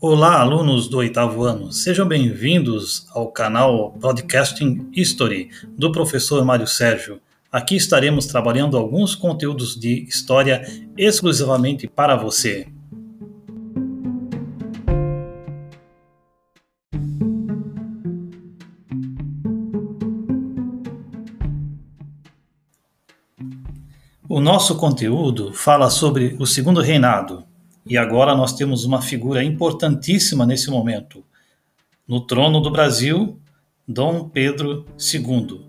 Olá, alunos do oitavo ano, sejam bem-vindos ao canal Broadcasting History do professor Mário Sérgio. Aqui estaremos trabalhando alguns conteúdos de história exclusivamente para você. O nosso conteúdo fala sobre o segundo reinado, e agora nós temos uma figura importantíssima nesse momento. No trono do Brasil, Dom Pedro II.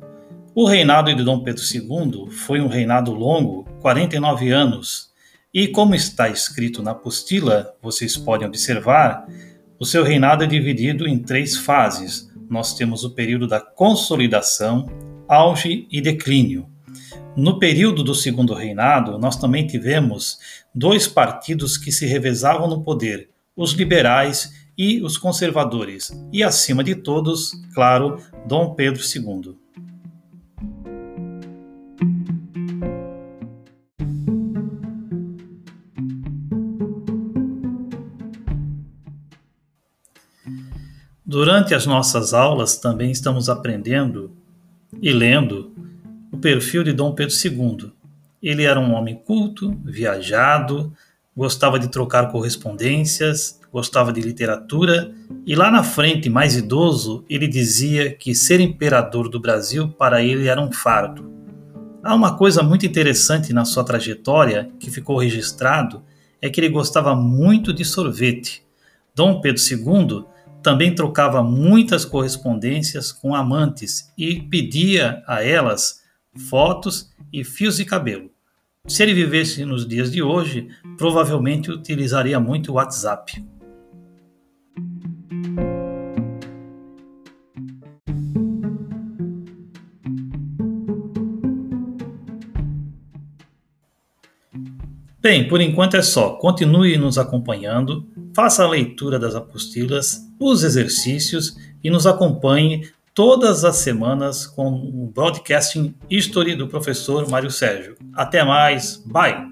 O reinado de Dom Pedro II foi um reinado longo, 49 anos, e como está escrito na apostila, vocês podem observar, o seu reinado é dividido em três fases. Nós temos o período da consolidação, auge e declínio. No período do segundo reinado, nós também tivemos dois partidos que se revezavam no poder, os liberais e os conservadores, e acima de todos, claro, Dom Pedro II. Durante as nossas aulas também estamos aprendendo e lendo perfil de Dom Pedro II. Ele era um homem culto, viajado, gostava de trocar correspondências, gostava de literatura e lá na frente, mais idoso, ele dizia que ser imperador do Brasil para ele era um fardo. Há uma coisa muito interessante na sua trajetória que ficou registrado é que ele gostava muito de sorvete. Dom Pedro II também trocava muitas correspondências com amantes e pedia a elas fotos e fios de cabelo. Se ele vivesse nos dias de hoje, provavelmente utilizaria muito o WhatsApp. Bem, por enquanto é só. Continue nos acompanhando, faça a leitura das apostilas, os exercícios e nos acompanhe todas as semanas com o Broadcasting History do professor Mário Sérgio. Até mais, bye!